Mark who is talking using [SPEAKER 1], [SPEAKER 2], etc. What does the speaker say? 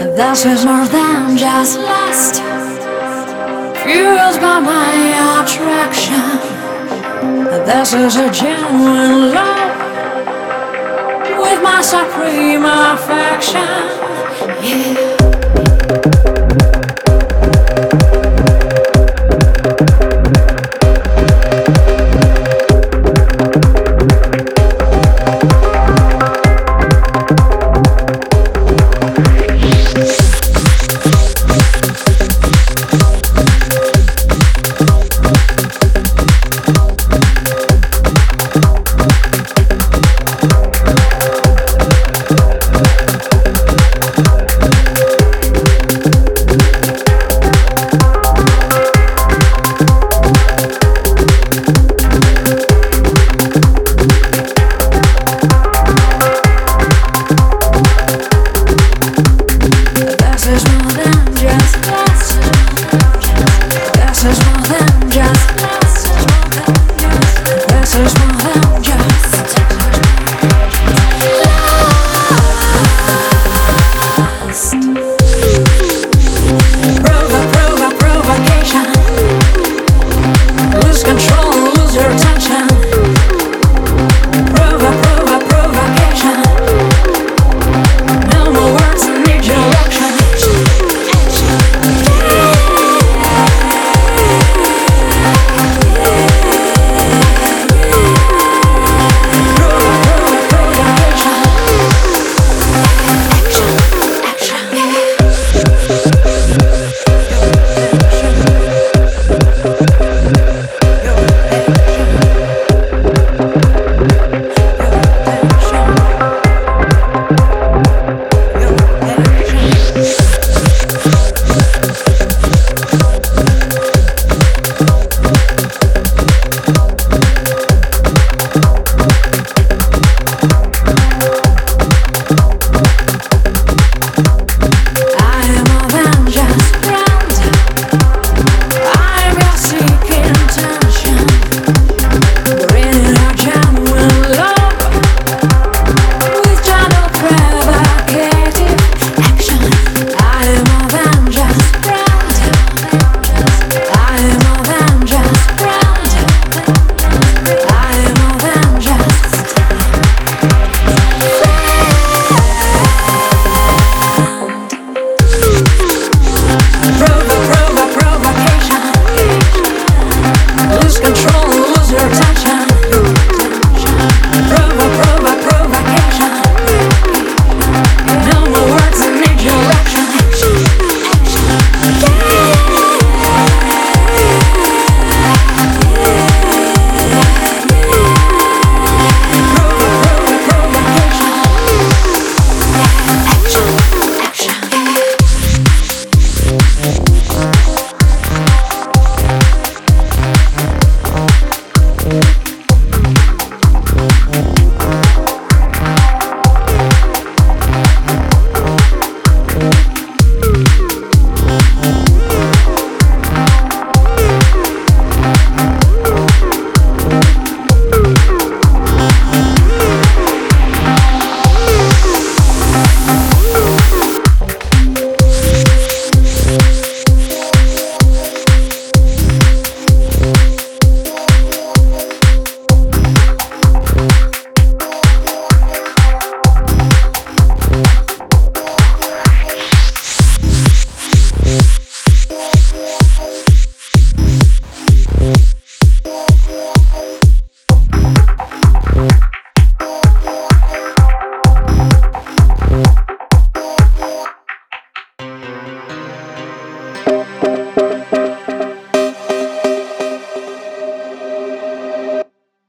[SPEAKER 1] This is more than just lust, fueled by my attraction. This is a genuine love with my supreme affection. Yeah. Lust.